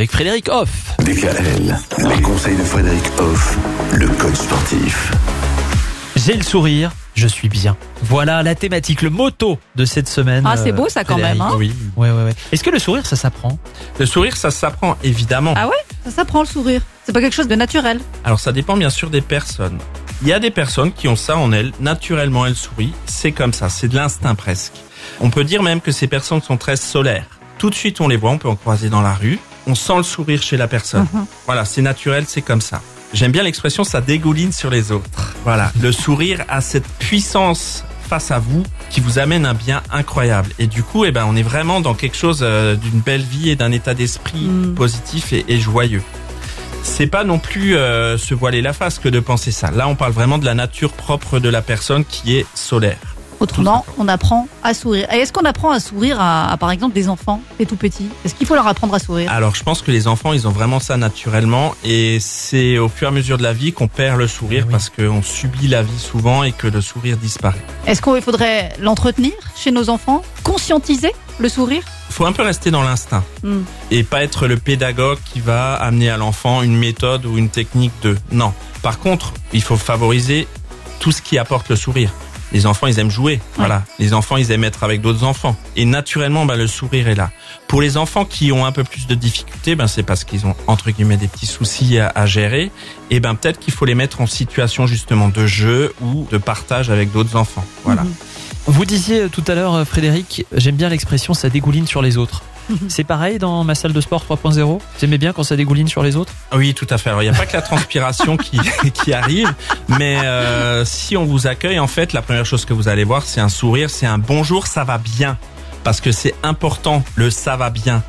avec Frédéric Hoff. DKL, les conseils de Frédéric Hoff, le coach sportif. J'ai le sourire, je suis bien. Voilà la thématique, le motto de cette semaine. Ah, c'est euh, beau, ça, quand Frédéric. même, hein Oui. Ouais, ouais, ouais. Est-ce que le sourire, ça s'apprend? Le sourire, ça s'apprend évidemment. Ah ouais? Ça s'apprend le sourire. C'est pas quelque chose de naturel. Alors ça dépend bien sûr des personnes. Il y a des personnes qui ont ça en elles, naturellement elles sourient, c'est comme ça, c'est de l'instinct presque. On peut dire même que ces personnes sont très solaires. Tout de suite on les voit, on peut en croiser dans la rue, on sent le sourire chez la personne. Voilà, c'est naturel, c'est comme ça. J'aime bien l'expression ça dégouline sur les autres. Voilà, le sourire a cette puissance face à vous qui vous amène un bien incroyable. Et du coup, eh ben, on est vraiment dans quelque chose euh, d'une belle vie et d'un état d'esprit Mm. positif et, et joyeux. C'est pas non plus euh, se voiler la face que de penser ça. Là, on parle vraiment de la nature propre de la personne qui est solaire. Autrement, on apprend à sourire. Et est-ce qu'on apprend à sourire à, à, par exemple, des enfants, des tout petits? Est-ce qu'il faut leur apprendre à sourire? Alors, je pense que les enfants, ils ont vraiment ça naturellement, et c'est au fur et à mesure de la vie qu'on perd le sourire Oui. parce qu'on subit la vie souvent et que le sourire disparaît. Est-ce qu'il faudrait l'entretenir chez nos enfants? Conscientiser le sourire? Faut un peu rester dans l'instinct Hmm. et pas être le pédagogue qui va amener à l'enfant une méthode ou une technique de non. Par contre, il faut favoriser tout ce qui apporte le sourire. Les enfants, ils aiment jouer. Voilà. Les enfants, ils aiment être avec d'autres enfants. Et naturellement, ben, le sourire est là. Pour les enfants qui ont un peu plus de difficultés, ben, c'est parce qu'ils ont, entre guillemets, des petits soucis à, à gérer. Et ben, peut-être qu'il faut les mettre en situation, justement, de jeu ou de partage avec d'autres enfants. Voilà. Mhm. Vous disiez tout à l'heure, euh, Frédéric, j'aime bien l'expression ça dégouline sur les autres. C'est pareil dans ma salle de sport 3.0 Vous bien quand ça dégouline sur les autres? Oui, tout à fait. Alors, il n'y a pas que la transpiration qui, qui arrive, mais euh, si on vous accueille, en fait, la première chose que vous allez voir, c'est un sourire, c'est un bonjour, ça va bien. Parce que c'est important, le ça va bien.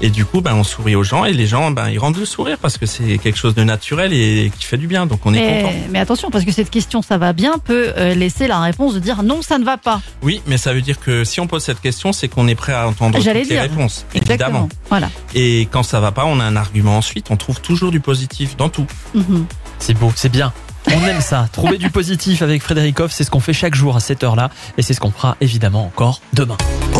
Et du coup, ben, on sourit aux gens et les gens, ben, ils rendent le sourire parce que c'est quelque chose de naturel et qui fait du bien. Donc, on est content. mais, mais attention, parce que cette question, ça va bien, peut euh, laisser la réponse de dire non, ça ne va pas. Oui, mais ça veut dire que si on pose cette question, c'est qu'on est prêt à entendre toutes J'allais les dire. réponses. Exactement. Évidemment. Voilà. Et quand ça va pas, on a un argument ensuite. On trouve toujours du positif dans tout. Mhm. C'est beau, c'est bien. On aime ça. Trouver du positif avec Frédéric Hoff, c'est ce qu'on fait chaque jour à cette heure-là. Et c'est ce qu'on fera évidemment encore demain.